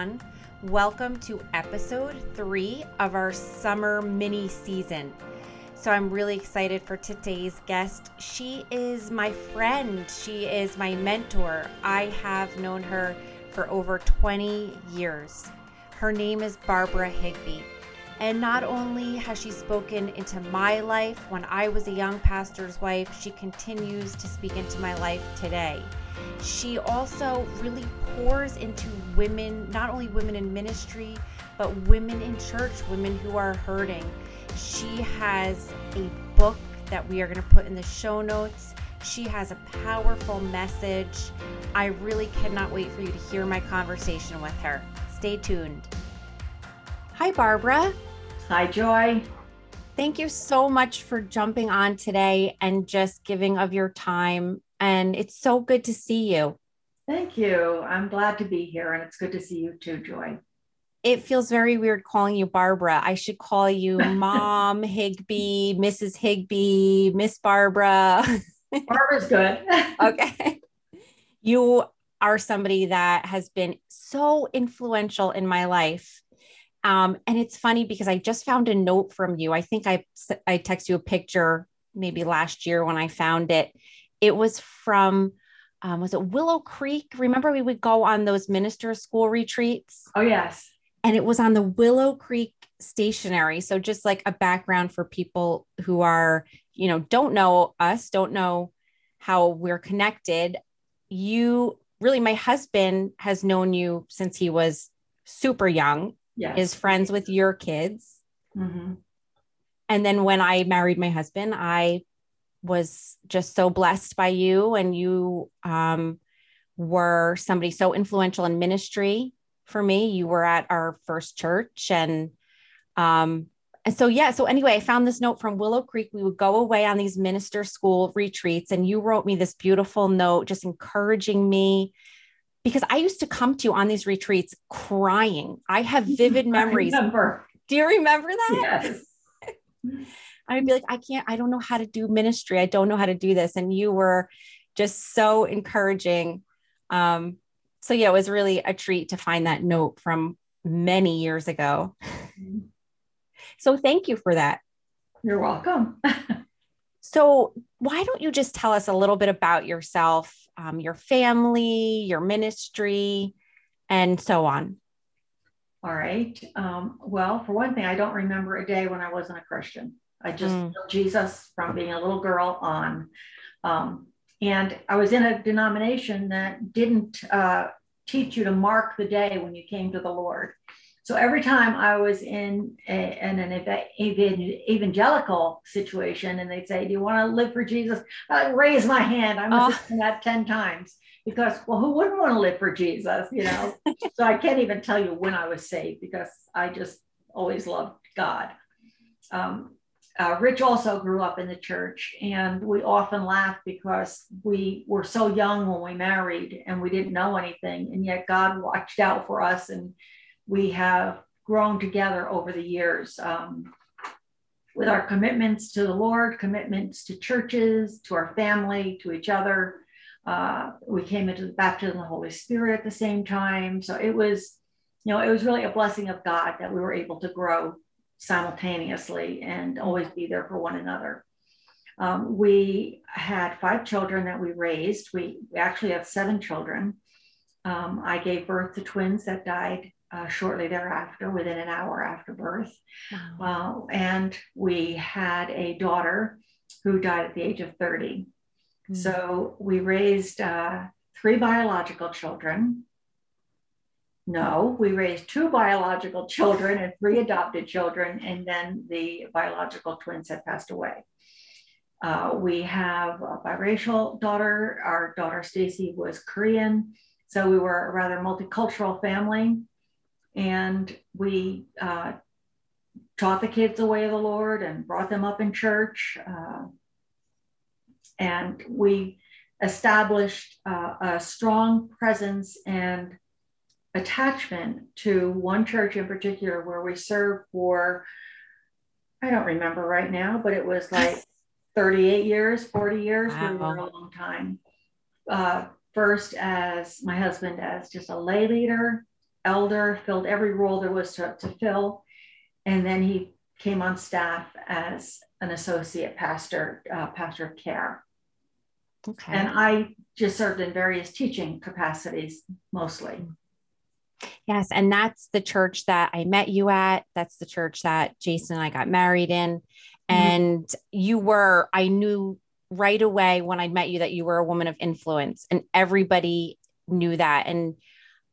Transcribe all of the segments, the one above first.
everyone. Welcome to episode three of our summer mini season. So, I'm really excited for today's guest. She is my friend, she is my mentor. I have known her for over 20 years. Her name is Barbara Higby. And not only has she spoken into my life when I was a young pastor's wife, she continues to speak into my life today. She also really pours into women, not only women in ministry, but women in church, women who are hurting. She has a book that we are going to put in the show notes. She has a powerful message. I really cannot wait for you to hear my conversation with her. Stay tuned. Hi, Barbara. Hi, Joy. Thank you so much for jumping on today and just giving of your time. And it's so good to see you. Thank you. I'm glad to be here, and it's good to see you too, Joy. It feels very weird calling you Barbara. I should call you Mom Higby, Mrs. Higby, Miss Barbara. Barbara's good. okay. You are somebody that has been so influential in my life um, and it's funny because I just found a note from you. I think I I text you a picture maybe last year when I found it. It was from um, was it Willow Creek? Remember we would go on those minister school retreats? Oh yes. And it was on the Willow Creek stationery. So just like a background for people who are, you know, don't know us, don't know how we're connected. You really, my husband has known you since he was super young yes. is friends with your kids. Mm-hmm. And then when I married my husband, I was just so blessed by you, and you um, were somebody so influential in ministry for me. You were at our first church, and um, and so yeah. So anyway, I found this note from Willow Creek. We would go away on these minister school retreats, and you wrote me this beautiful note, just encouraging me because I used to come to you on these retreats crying. I have vivid memories. Do you remember that? Yes. I'd be like, I can't, I don't know how to do ministry. I don't know how to do this. And you were just so encouraging. Um, so yeah, it was really a treat to find that note from many years ago. Mm-hmm. So thank you for that. You're welcome. So why don't you just tell us a little bit about yourself um, your family, your ministry, and so on? All right. Um, well, for one thing, I don't remember a day when I wasn't a Christian. I just mm. Jesus from being a little girl on. Um, and I was in a denomination that didn't uh, teach you to mark the day when you came to the Lord. So every time I was in, a, in an evangelical situation and they'd say, Do you want to live for Jesus? I'd raise my hand. I must have oh. that 10 times because, well, who wouldn't want to live for Jesus? You know, so I can't even tell you when I was saved because I just always loved God. Um, uh, Rich also grew up in the church, and we often laugh because we were so young when we married and we didn't know anything, and yet God watched out for us and we have grown together over the years um, with our commitments to the Lord, commitments to churches, to our family, to each other. Uh, we came into the baptism of the Holy Spirit at the same time. So it was, you know, it was really a blessing of God that we were able to grow simultaneously and always be there for one another. Um, we had five children that we raised. We, we actually have seven children. Um, I gave birth to twins that died uh, shortly thereafter, within an hour after birth. Wow. Uh, and we had a daughter who died at the age of 30. Mm. So we raised uh, three biological children. No, we raised two biological children and three adopted children, and then the biological twins had passed away. Uh, we have a biracial daughter. Our daughter Stacy was Korean, so we were a rather multicultural family and we uh, taught the kids the way of the Lord and brought them up in church. Uh, and we established uh, a strong presence and attachment to one church in particular where we served for, I don't remember right now, but it was like 38 years, 40 years. Wow. We were a long time. Uh, first, as my husband, as just a lay leader, elder, filled every role there was to, to fill. And then he came on staff as an associate pastor, uh, pastor of care. Okay. And I just served in various teaching capacities mostly. Yes. And that's the church that I met you at. That's the church that Jason and I got married in. Mm-hmm. And you were, I knew right away when I met you that you were a woman of influence, and everybody knew that. And,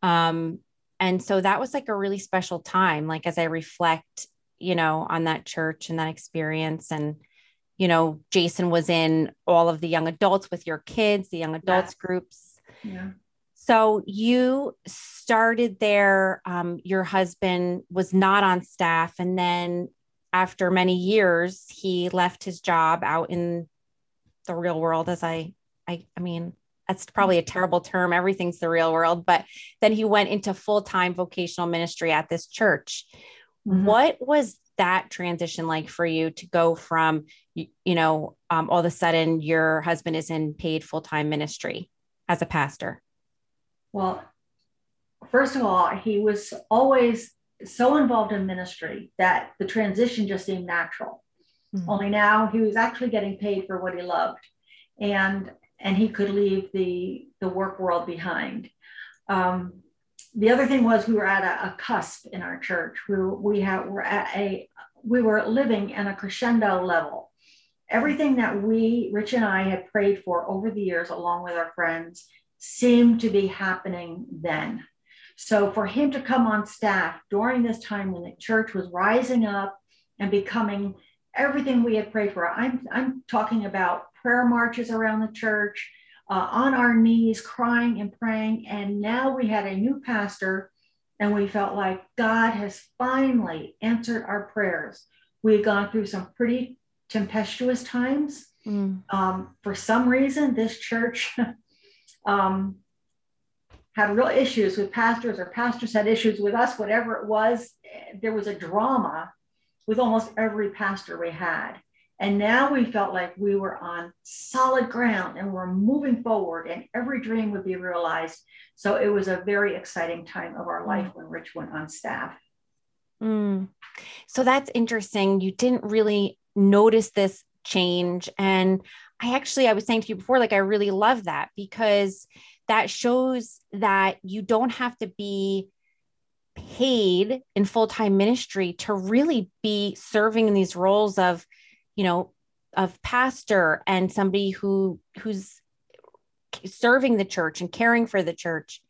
um, and so that was like a really special time. Like as I reflect, you know, on that church and that experience and, you know, Jason was in all of the young adults with your kids, the young adults groups. Yeah. So you started there. Um, your husband was not on staff. And then after many years, he left his job out in the real world, as I, I, I mean, that's probably a terrible term. Everything's the real world. But then he went into full time vocational ministry at this church. Mm-hmm. What was that transition like for you to go from you, you know um, all of a sudden your husband is in paid full-time ministry as a pastor well first of all he was always so involved in ministry that the transition just seemed natural mm-hmm. only now he was actually getting paid for what he loved and and he could leave the the work world behind um, the other thing was we were at a, a cusp in our church. We were, we have, were at a, we were living in a crescendo level. Everything that we, Rich and I, had prayed for over the years, along with our friends, seemed to be happening then. So for him to come on staff during this time when the church was rising up and becoming everything we had prayed for, I'm, I'm talking about prayer marches around the church, uh, on our knees, crying and praying. And now we had a new pastor, and we felt like God has finally answered our prayers. We had gone through some pretty tempestuous times. Mm. Um, for some reason, this church um, had real issues with pastors, or pastors had issues with us, whatever it was. There was a drama with almost every pastor we had. And now we felt like we were on solid ground and we're moving forward and every dream would be realized. So it was a very exciting time of our life when Rich went on staff. Mm. So that's interesting. You didn't really notice this change. And I actually, I was saying to you before, like, I really love that because that shows that you don't have to be paid in full time ministry to really be serving in these roles of you know of pastor and somebody who who's serving the church and caring for the church.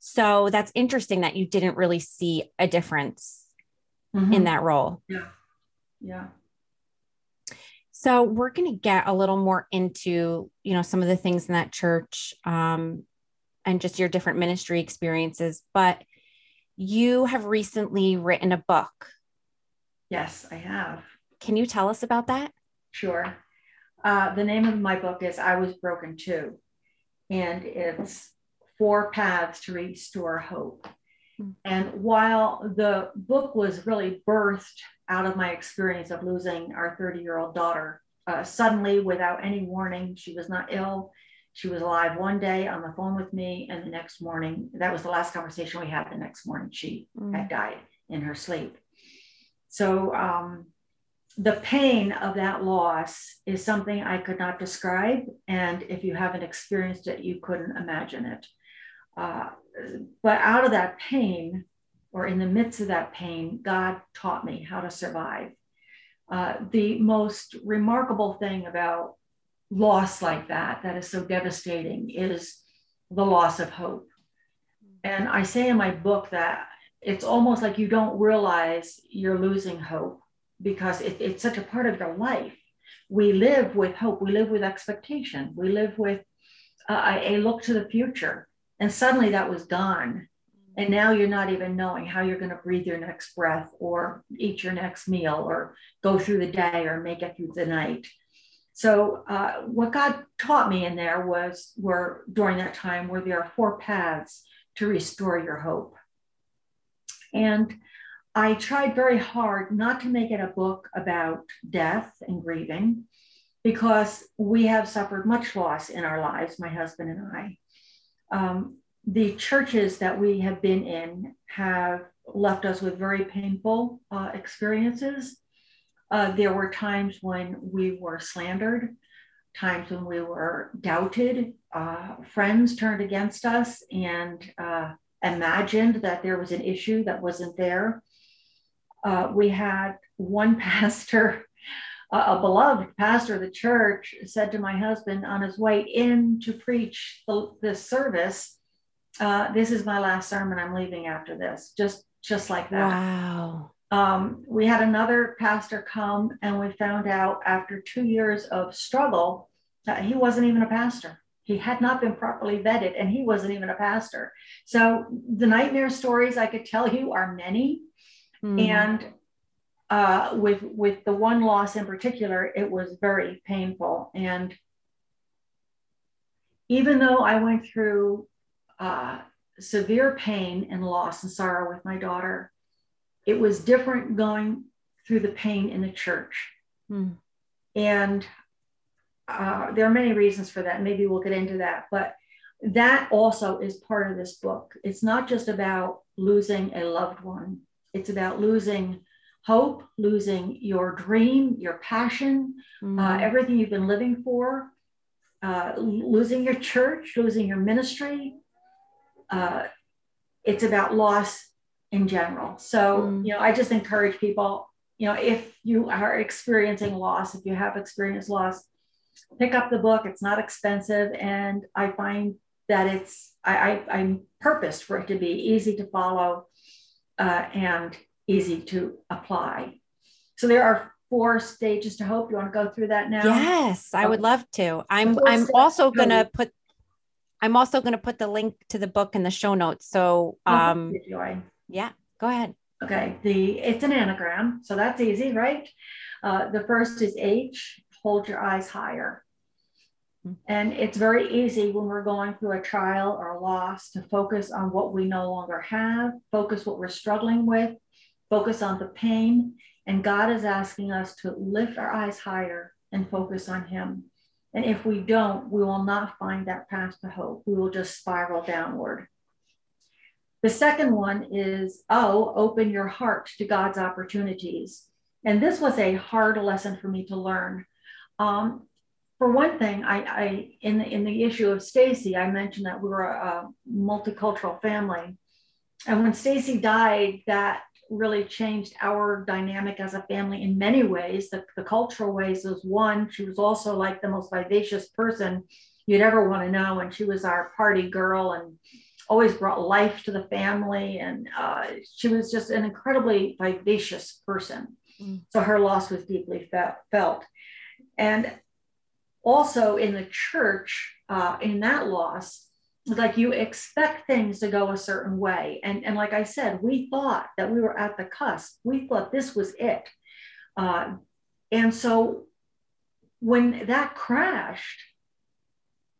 So that's interesting that you didn't really see a difference mm-hmm. in that role. Yeah. Yeah. So we're going to get a little more into you know some of the things in that church um, and just your different ministry experiences but you have recently written a book. Yes i have can you tell us about that? Sure. Uh, the name of my book is I Was Broken Too, and it's Four Paths to Restore Hope. Hmm. And while the book was really birthed out of my experience of losing our 30 year old daughter uh, suddenly without any warning, she was not ill. She was alive one day on the phone with me, and the next morning, that was the last conversation we had. The next morning, she mm. had died in her sleep. So, um, the pain of that loss is something I could not describe. And if you haven't experienced it, you couldn't imagine it. Uh, but out of that pain, or in the midst of that pain, God taught me how to survive. Uh, the most remarkable thing about loss like that, that is so devastating, is the loss of hope. And I say in my book that it's almost like you don't realize you're losing hope because it, it's such a part of your life. We live with hope, we live with expectation, we live with uh, a look to the future. And suddenly that was gone. And now you're not even knowing how you're going to breathe your next breath or eat your next meal or go through the day or make it through the night. So uh, what God taught me in there was were during that time where there are four paths to restore your hope. And I tried very hard not to make it a book about death and grieving because we have suffered much loss in our lives, my husband and I. Um, the churches that we have been in have left us with very painful uh, experiences. Uh, there were times when we were slandered, times when we were doubted. Uh, friends turned against us and uh, imagined that there was an issue that wasn't there. Uh, we had one pastor, a beloved pastor of the church, said to my husband on his way in to preach the, this service, uh, "This is my last sermon. I'm leaving after this." Just, just like that. Wow. Um, we had another pastor come, and we found out after two years of struggle that he wasn't even a pastor. He had not been properly vetted, and he wasn't even a pastor. So the nightmare stories I could tell you are many, mm. and uh, with with the one loss in particular, it was very painful. And even though I went through uh, severe pain and loss and sorrow with my daughter, it was different going through the pain in the church. Mm. And uh, there are many reasons for that. Maybe we'll get into that. But that also is part of this book. It's not just about losing a loved one, it's about losing hope, losing your dream, your passion, uh, mm-hmm. uh, everything you've been living for, uh, losing your church, losing your ministry. Uh, it's about loss in general. So, mm. you know, I just encourage people, you know, if you are experiencing loss, if you have experienced loss, pick up the book. It's not expensive. And I find that it's, I, I, am purposed for it to be easy to follow uh, and easy to apply. So there are four stages to hope. You want to go through that now? Yes, I would love to. I'm I'm also going to put I'm also going to put the link to the book in the show notes. So um yeah, go ahead. Okay, the it's an anagram, so that's easy, right? Uh, the first is H, hold your eyes higher. Hmm. And it's very easy when we're going through a trial or a loss to focus on what we no longer have, focus what we're struggling with, focus on the pain. And God is asking us to lift our eyes higher and focus on Him. And if we don't, we will not find that path to hope. We will just spiral downward. The second one is, oh, open your heart to God's opportunities. And this was a hard lesson for me to learn. Um, for one thing, I, I in the in the issue of Stacy, I mentioned that we were a, multicultural family, and when Stacy died, that really changed our dynamic as a family in many ways. The, the cultural ways was one. She was also like the most vivacious person you'd ever want to know, and she was our party girl and always brought life to the family. And uh, she was just an incredibly vivacious person. Mm. So her loss was deeply felt. And also in the church, uh, in that loss, like you expect things to go a certain way. And, and like I said, we thought that we were at the cusp. We thought this was it. Uh, and so when that crashed,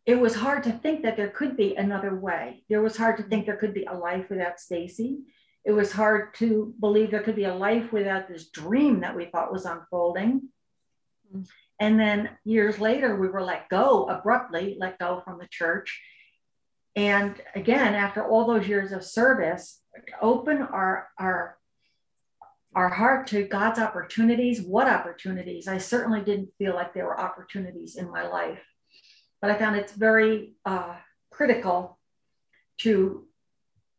it was hard to think that there could be another way. There was hard to think there could be a life without Stacy. It was hard to believe there could be a life without this dream that we thought was unfolding. Mm-hmm. And then years later, we were let go abruptly, let go from the church and again, after all those years of service, open our, our, our heart to God's opportunities. What opportunities? I certainly didn't feel like there were opportunities in my life, but I found it's very uh, critical to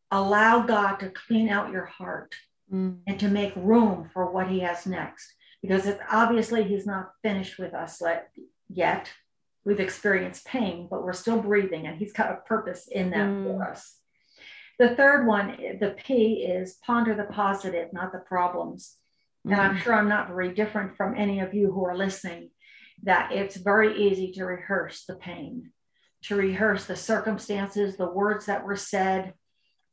allow God to clean out your heart mm. and to make room for what He has next. Because it's obviously He's not finished with us yet we've experienced pain, but we're still breathing, and He's got a purpose in that mm. for us. The third one, the P is ponder the positive, not the problems. Mm. And I'm mm. sure I'm not very different from any of you who are listening, that it's very easy to rehearse the pain, to rehearse the circumstances, the words that were said,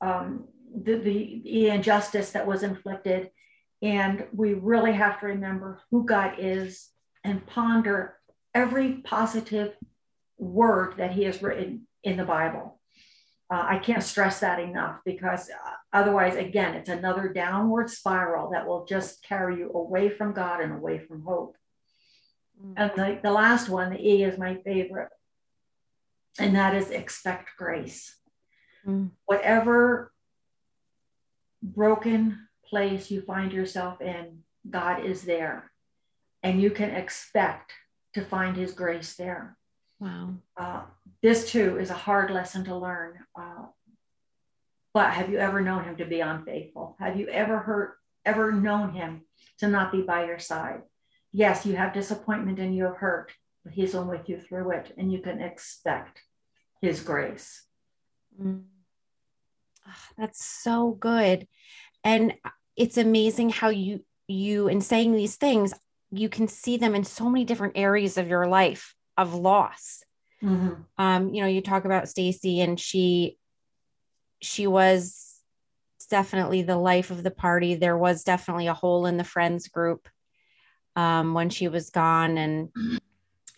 um, the, the, the injustice that was inflicted. And we really have to remember who God is and ponder every positive word that he has written in the Bible. Uh, I can't stress that enough because uh, otherwise, again, it's another downward spiral that will just carry you away from God and away from hope. Mm-hmm. And the, the last one, the E, is my favorite, and that is expect grace. Mm. Whatever broken place you find yourself in, God is there. And you can expect to find his grace there. Wow. Uh, this too is a hard lesson to learn. Uh, but have you ever known him to be unfaithful? Have you ever heard, ever known him to not be by your side? Yes, you have disappointment and you have hurt, but he's on with you through it, and you can expect his grace. Mm. Oh, that's so good. And it's amazing how you you in saying these things, you can see them in so many different areas of your life of loss. Mm-hmm. Um, you know, you talk about Stacy and she she was definitely the life of the party. There was definitely a hole in the friends group um, when she was gone. And,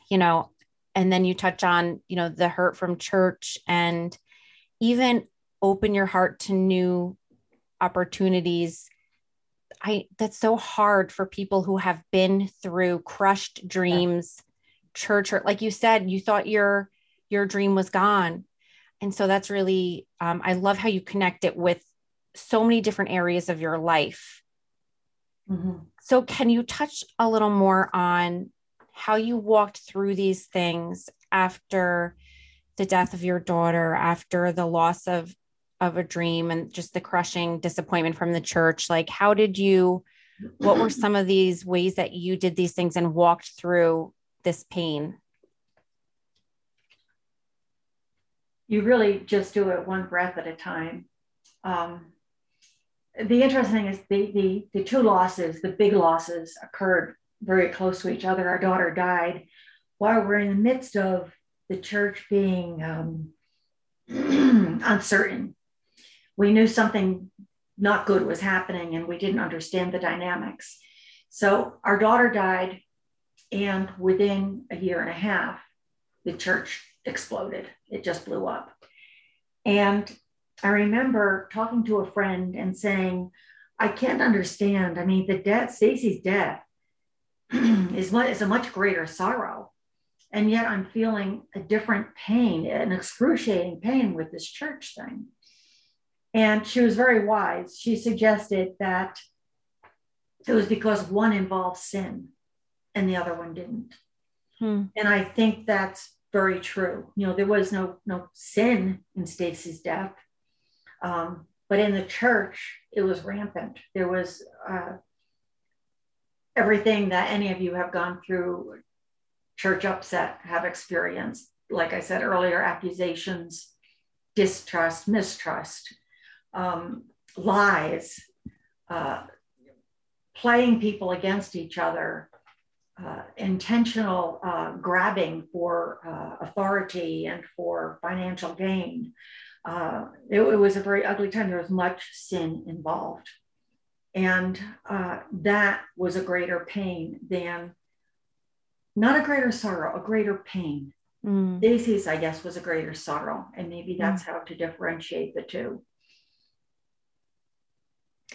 you know, and then you touch on, you know, the hurt from church and even open your heart to new opportunities. I that's so hard for people who have been through crushed dreams, church or like you said, you thought your your dream was gone and so that's really um, i love how you connect it with so many different areas of your life mm-hmm. so can you touch a little more on how you walked through these things after the death of your daughter after the loss of of a dream and just the crushing disappointment from the church like how did you what were some of these ways that you did these things and walked through this pain you really just do it one breath at a time. Um, the interesting thing is the, the, the two losses, the big losses occurred very close to each other. Our daughter died while we're in the midst of the church being um, uncertain. We knew something not good was happening and we didn't understand the dynamics. So our daughter died, and within a year and a half, the church exploded. It just blew up. And I remember talking to a friend and saying, I can't understand. I mean, the death, Stacy's death is, a much greater sorrow. And yet I'm feeling a different pain, an excruciating pain with this church thing. And she was very wise. She suggested that it was because one involved sin and the other one didn't. Hmm. And I think that's very true. You know, there was no no sin in Stacy's death, um, but in the church, it was rampant. There was uh, everything that any of you have gone through church upset have experienced. Like I said earlier, accusations, distrust, mistrust, um, lies, uh, playing people against each other, uh, intentional uh, grabbing for uh, authority and for financial gain. Uh, it, it, was a very ugly time. There was much sin involved. And uh, that was a greater pain than, not a greater sorrow, a greater pain. Mm. I guess, was a greater sorrow. And maybe that's mm. how to differentiate the two.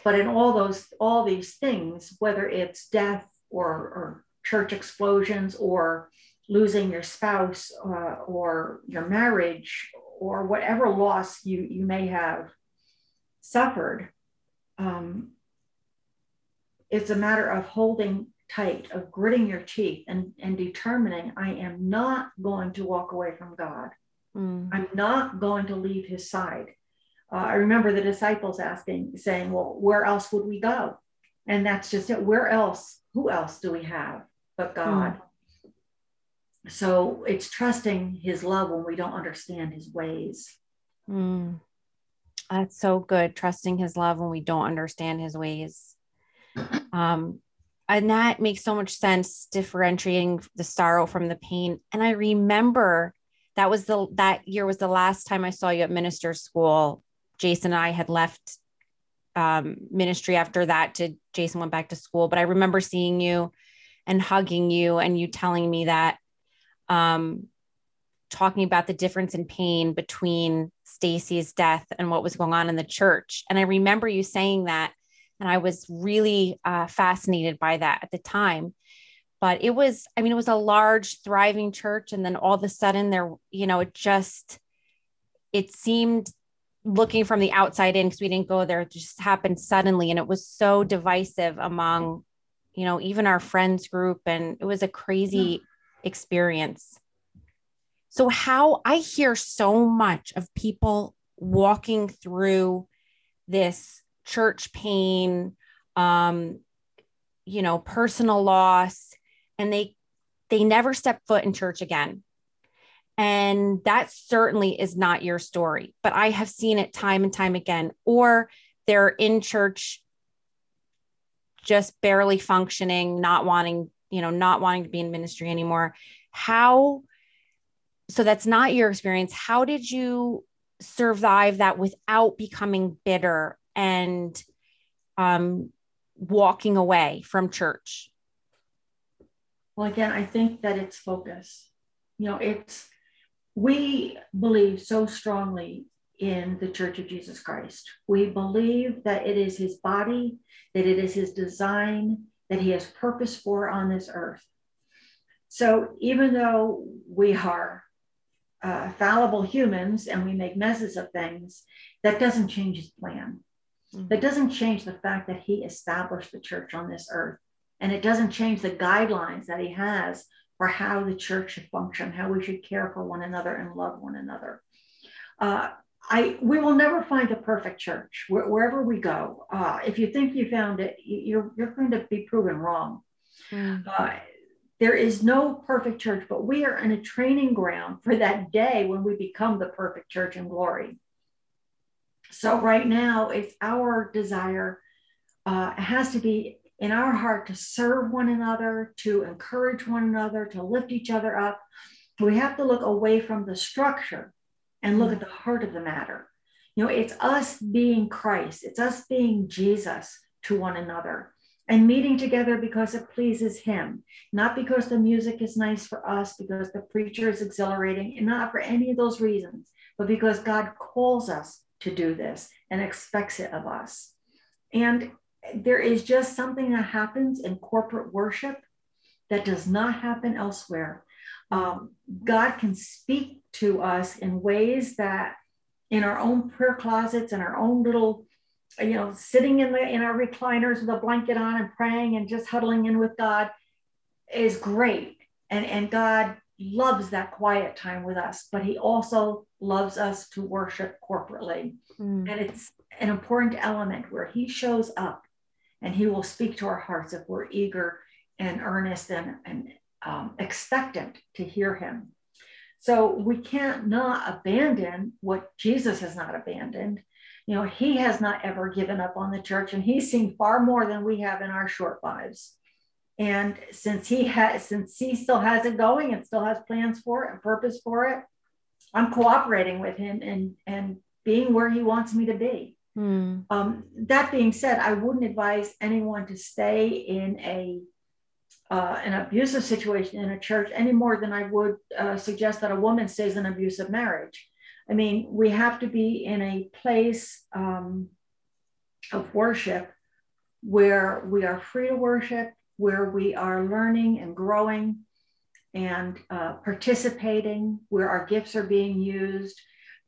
But in all those, all these things, whether it's death or, or church explosions or losing your spouse uh, or your marriage or whatever loss you, you may have suffered, um, it's a matter of holding tight, of gritting your teeth and, and determining I am not going to walk away from God. Mm. I'm not going to leave his side. Uh, I remember the disciples asking, saying, Well, where else would we go? And that's just it. Where else? Who else do we have? but God. Mm. So it's trusting his love when we don't understand his ways. Mm. That's so good. Trusting his love when we don't understand his ways. Um, and that makes so much sense, differentiating the sorrow from the pain. And I remember that was the that year was the last time I saw you at minister school. Jason and I had left um, ministry after that to Jason went back to school, but I remember seeing you and hugging you and you telling me that um, talking about the difference in pain between Stacy's death and what was going on in the church. And I remember you saying that, and I was really uh, fascinated by that at the time. But it was, I mean, it was a large, thriving church. And then all of a sudden, there, you know, it just, it seemed looking from the outside in because we didn't go there. It just happened suddenly. And it was so divisive among, you know, even our friends group. And it was a crazy experience. So, how I hear so much of people walking through this church pain, um, you know, personal loss, and they they never step foot in church again. And that certainly is not your story, but I have seen it time and time again. Or they're in church just barely functioning, not wanting, you know, not wanting to be in ministry anymore. How so that's not your experience. How did you survive that without becoming bitter and um, walking away from church? Well, again, I think that it's focus. You know, it's, we believe so strongly in the Church of Jesus Christ. We believe that it is his body, that it is his design, that he has purpose for on this earth. So even though we are uh, fallible humans and we make messes of things, that doesn't change his plan. Mm-hmm. That doesn't change the fact that he established the church on this earth. And it doesn't change the guidelines that he has for how the church should function, how we should care for one another and love one another. Uh, I, we will never find a perfect church where, wherever we go. Uh, if you think you found it, you're, you're going to be proven wrong. Mm. Uh, there is no perfect church, but we are in a training ground for that day when we become the perfect church in glory. So, right now, it's our desire, uh, it has to be in our heart to serve one another, to encourage one another, to lift each other up. We have to look away from the structure and look at the heart of the matter. You know, it's us being Christ, it's us being Jesus to one another and meeting together because it pleases him, not because the music is nice for us, because the preacher is exhilarating, and not for any of those reasons, but because God calls us to do this and expects it of us. And there is just something that happens in corporate worship that does not happen elsewhere. Um, God can speak to us in ways that in our own prayer closets, and our own little you know, sitting in the in our recliners with a blanket on and praying and just huddling in with God is great. And, and God loves that quiet time with us, but he also loves us to worship corporately. Mm. And it's an important element where he shows up and he will speak to our hearts if we're eager and earnest and, and um, expectant to hear him. So we can't not abandon what Jesus has not abandoned you know, he has not ever given up on the church and he's seen far more than we have in our short lives. And since he has, since he still has it going and still has plans for it and purpose for it, I'm cooperating with him and and being where he wants me to be. Mm. Um, that being said, I wouldn't advise anyone to stay in a uh, an abusive situation in a church any more than I would uh, suggest that a woman stays in an abusive marriage. I mean, we have to be in a place um, of worship where we are free to worship, where we are learning and growing and uh, participating, where our gifts are being used.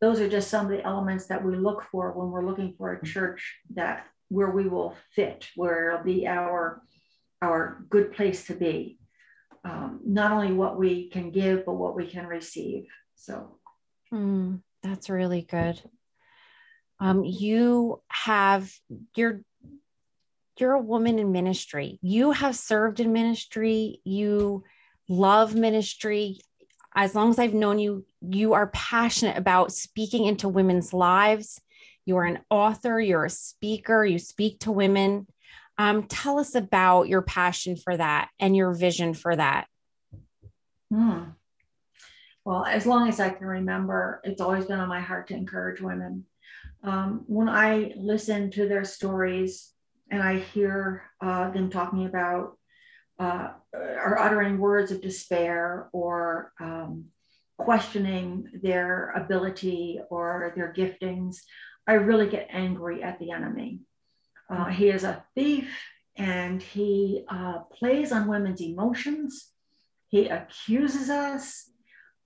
Those are just some of the elements that we look for when we're looking for a church that where we will fit, where it'll be our our good place to be. Um, not only what we can give, but what we can receive. So. Mm. That's really good. Um, you have you're you're a woman in ministry. You have served in ministry. You love ministry. As long as I've known you, you are passionate about speaking into women's lives. You are an author. You're a speaker. You speak to women. Um, tell us about your passion for that and your vision for that. Hmm well, as long as I can remember, it's always been on my heart to encourage women. Um, when I listen to their stories and I hear uh, them talking about uh, or uttering words of despair or um, questioning their ability or their giftings, I really get angry at the enemy. Uh, he is a thief and he uh, plays on women's emotions. He accuses us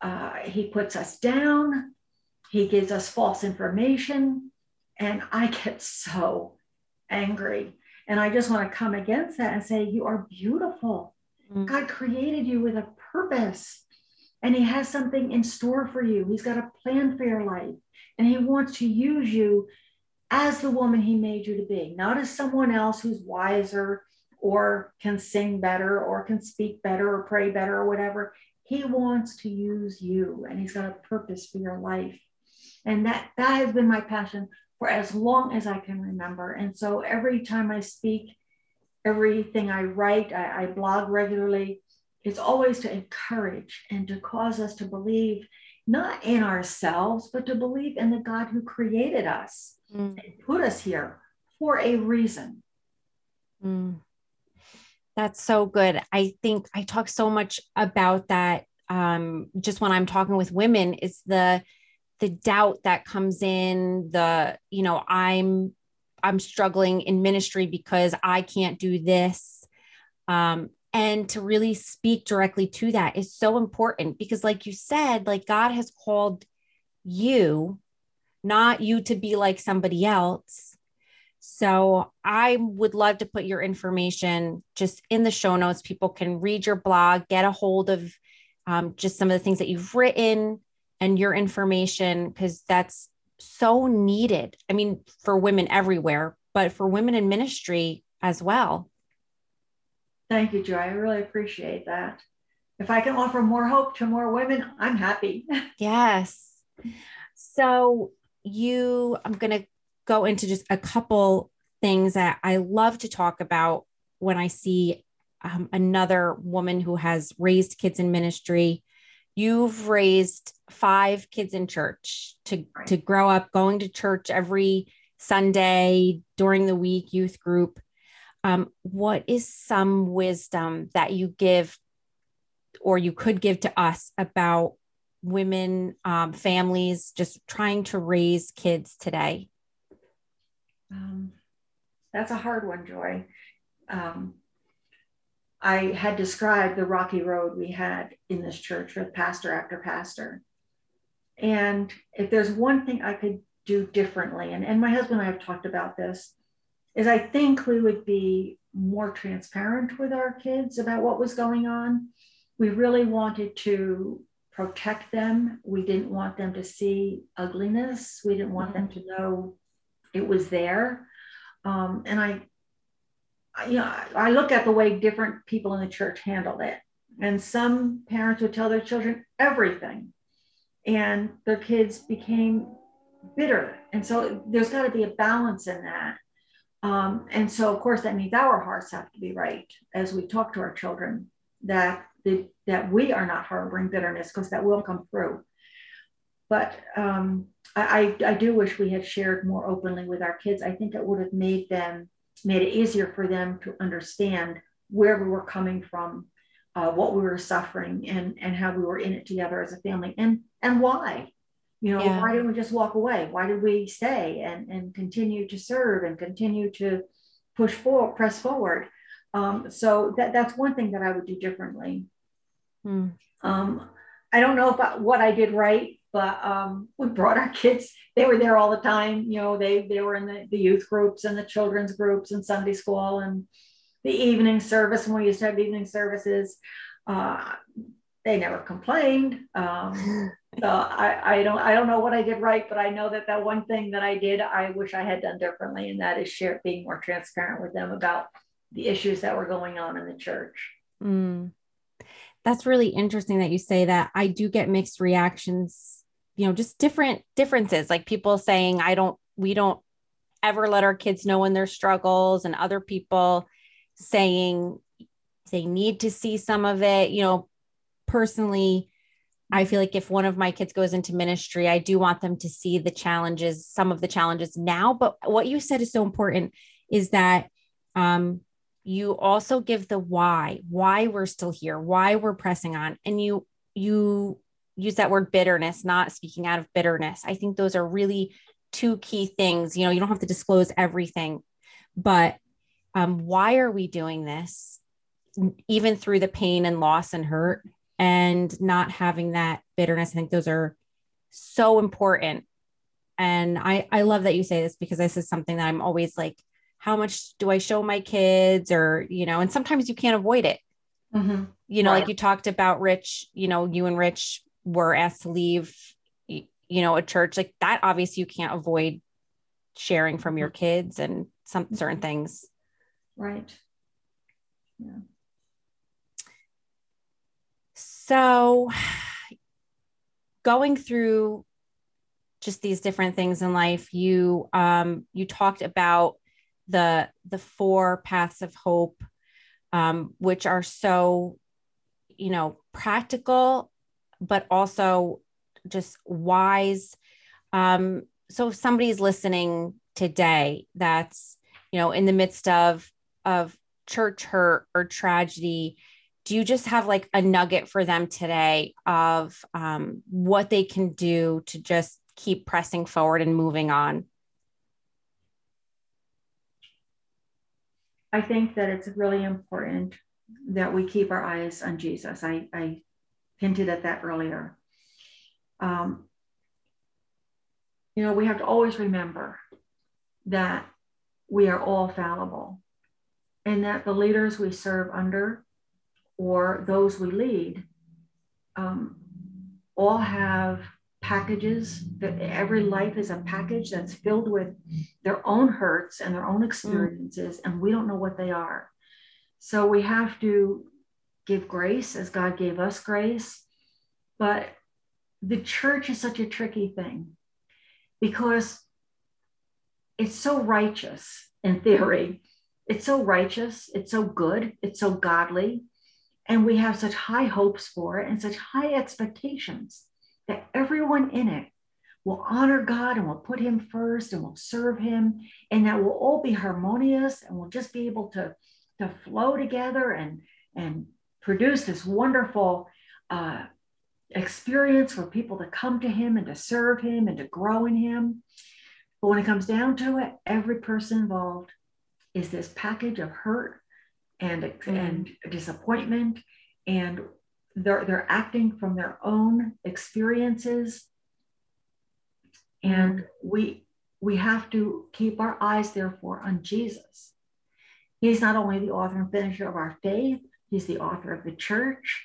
uh, he puts us down. he gives us false information. And I get so angry. And I just want to come against that and say, You are beautiful. Mm-hmm. God created you with a purpose and He has something in store for you. He's got a plan for your life and He wants to use you as the woman He made you to be, not as someone else who's wiser or can sing better or can speak better or pray better or whatever. He wants to use you and He's got a purpose for your life. And that, that has been my passion for as long as I can remember. And so every time I speak, everything I write, I, I blog regularly, it's always to encourage and to cause us to believe not in ourselves, but to believe in the God who created us mm. and put us here for a reason. Mm. That's so good. I think I talk so much about that um, just when I'm talking with women is the the doubt that comes in the you know i'm i'm struggling in ministry because i can't do this um, and to really speak directly to that is so important because like you said like god has called you not you to be like somebody else so i would love to put your information just in the show notes people can read your blog get a hold of um, just some of the things that you've written and your information because that's so needed. I mean, for women everywhere, but for women in ministry as well. Thank you, Joy. I really appreciate that. If I can offer more hope to more women, I'm happy. yes. So, you, I'm going to go into just a couple things that I love to talk about when I see um, another woman who has raised kids in ministry you've raised five kids in church to right. to grow up going to church every Sunday during the week youth group. Um, what is some wisdom that you give or you could give to us about women, um, families just trying to raise kids today? Um, that's a hard one, Joy. Um, I had described the rocky road we had in this church with pastor after pastor. And if there's one thing I could do differently, and, and my husband and I have talked about this, is I think we would be more transparent with our kids about what was going on. We really wanted to protect them. We didn't want them to see ugliness. We didn't want them to know it was there. Um, and I you know, I look at the way different people in the church handled it. And some parents would tell their children everything, and their kids became bitter. And so there's got to be a balance in that. Um, and so, of course, that means our hearts have to be right as we talk to our children that the, that we are not harboring bitterness because that will come through. But um, I, I do wish we had shared more openly with our kids. I think it would have made them made it easier for them to understand where we were coming from, uh, what we were suffering, and and how we were in it together as a family, and and why. You know, yeah. why didn't we just walk away? Why did we stay and and continue to serve and continue to push forward, press forward? Um, so that that's one thing that I would do differently. Hmm. Um, I don't know about what I did right but um, we brought our kids they were there all the time you know they they were in the, the youth groups and the children's groups and sunday school and the evening service when we used to have evening services uh, they never complained um, so I, I don't i don't know what i did right but i know that that one thing that i did i wish i had done differently and that is share being more transparent with them about the issues that were going on in the church mm that's really interesting that you say that. I do get mixed reactions, you know, just different differences, like people saying, I don't, we don't ever let our kids know when their struggles, and other people saying they need to see some of it. You know, personally, I feel like if one of my kids goes into ministry, I do want them to see the challenges, some of the challenges now. But what you said is so important is that um, you also give the why why we're still here why we're pressing on. And you you use that word bitterness not speaking out of bitterness. I think those are really two key things. You know you don't have to disclose everything but um, why are we doing this even through the pain and loss and hurt and not having that bitterness i think those are so important. And I, I love that you say this because this is something that I'm always like, how much do I show my kids? Or, you know, and sometimes you can't avoid it. Mm-hmm. You know, right. like you talked about Rich, you know, you and Rich were asked to leave, you know, a church like that. Obviously, you can't avoid sharing from your kids and some mm-hmm. certain things. Right. Yeah. So, going through just these different things in life, you um, you talked about the the four paths of hope, um, which are so, you know, practical, but also just wise. Um, so if somebody's listening today that's you know in the midst of of church hurt or tragedy do you just have like a nugget for them today of um, what they can do to just keep pressing forward and moving on? I think that it's really important that we keep our eyes on jesus. I, I hinted at that earlier. Um, you know, we have to always remember that we are all fallible and that the leaders we serve under or those we lead um, all have packages that every life is a package that's filled with their own hurts and their own experiences mm. and we don't know what they are so we have to give grace as god gave us grace but the church is such a tricky thing because it's so righteous in theory. It's so righteous, it's so good, it's so godly. And we have such high hopes for it and such high expectations that everyone in it will honor God and will put Him first and will serve Him, and that will all be harmonious and we'll just be able to, to flow together and, and produce this wonderful uh, experience for people to come to him and to serve him and to grow in him. But when it comes down to it, every person involved is this package of hurt and, mm. and disappointment. And they're, they're acting from their own experiences. And we, we have to keep our eyes, therefore, on Jesus. He's not only the author and finisher of our faith, he's the author of the church.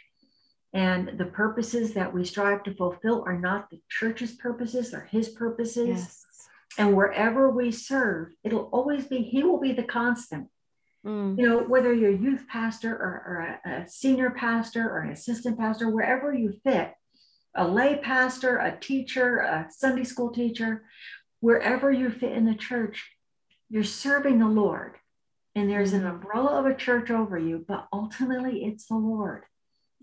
And the purposes that we strive to fulfill are not the church's purposes, they're his purposes. Yes. And wherever we serve, it'll always be, he will be the constant. Mm. You know, whether you're a youth pastor or, or a, a senior pastor or an assistant pastor, wherever you fit, a lay pastor, a teacher, a Sunday school teacher, wherever you fit in the church, you're serving the Lord. And there's an mm. umbrella of a church over you, but ultimately it's the Lord.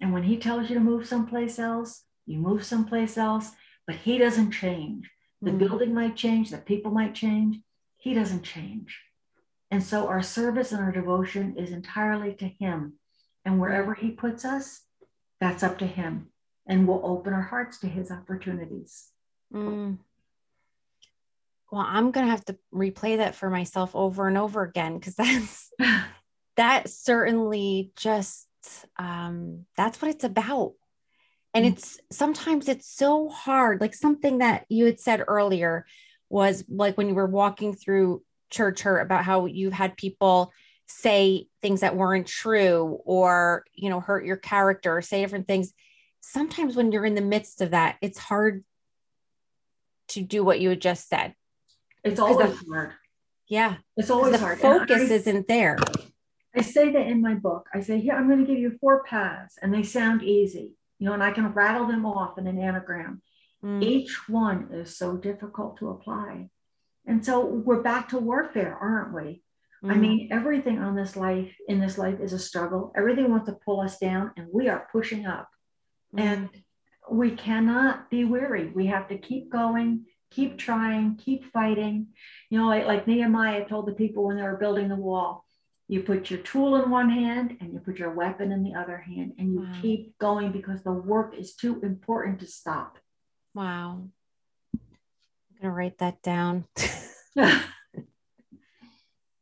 And when he tells you to move someplace else, you move someplace else, but he doesn't change. The mm-hmm. building might change, the people might change. He doesn't change. And so our service and our devotion is entirely to him. And wherever he puts us, that's up to him. And we'll open our hearts to his opportunities. Mm. Well, I'm going to have to replay that for myself over and over again because that's that certainly just um, that's what it's about. And mm-hmm. it's sometimes it's so hard. Like something that you had said earlier was like when you were walking through church hurt about how you've had people say things that weren't true or you know hurt your character or say different things sometimes when you're in the midst of that it's hard to do what you had just said it's always the, hard yeah it's always the hard focus I, isn't there I say that in my book. I say, here, I'm going to give you four paths, and they sound easy, you know, and I can rattle them off in an anagram. Mm. Each one is so difficult to apply. And so we're back to warfare, aren't we? Mm. I mean, everything on this life, in this life, is a struggle. Everything wants to pull us down, and we are pushing up. Mm. And we cannot be weary. We have to keep going, keep trying, keep fighting. You know, like, like Nehemiah told the people when they were building the wall, you put your tool in one hand and you put your weapon in the other hand and you wow. keep going because the work is too important to stop. Wow. Going to write that down.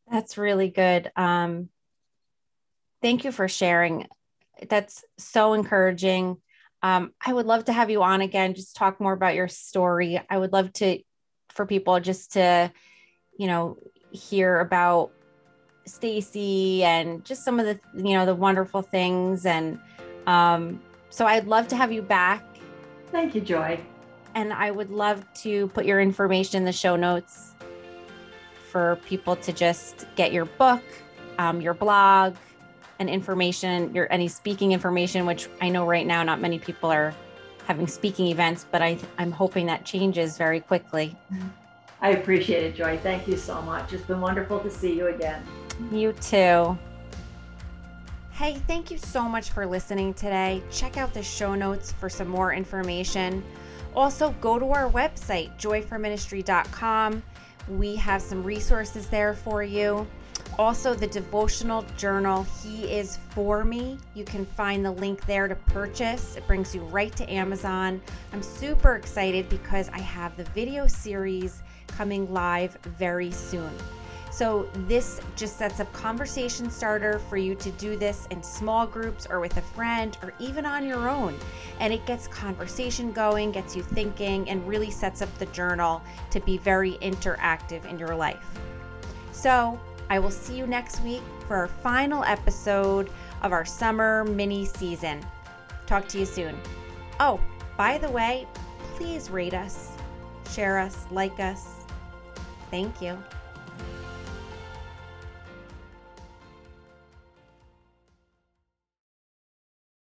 That's really good. Um, thank you for sharing. That's so encouraging. Um, I would love to have you on again, just talk more about your story. I would love to, for people just to, you know, hear about Stacy and just some of the, you know, the wonderful things. And um, so I'd love to have you back. Thank you, Joy. And I would love to put your information in the show notes for people to just get your book, um, your blog, and information, your any speaking information, which I know right now not many people are having speaking events, but I, I'm hoping that changes very quickly. I appreciate it, Joy. Thank you so much. It's been wonderful to see you again. You too. Hey, thank you so much for listening today. Check out the show notes for some more information. Also, go to our website, joyforministry.com. We have some resources there for you. Also, the devotional journal, He is For Me. You can find the link there to purchase. It brings you right to Amazon. I'm super excited because I have the video series coming live very soon. So, this just sets up conversation starter for you to do this in small groups or with a friend or even on your own. And it gets conversation going, gets you thinking, and really sets up the journal to be very interactive in your life. So, I will see you next week for our final episode of our summer mini season. Talk to you soon. Oh, by the way, please rate us, share us, like us. Thank you.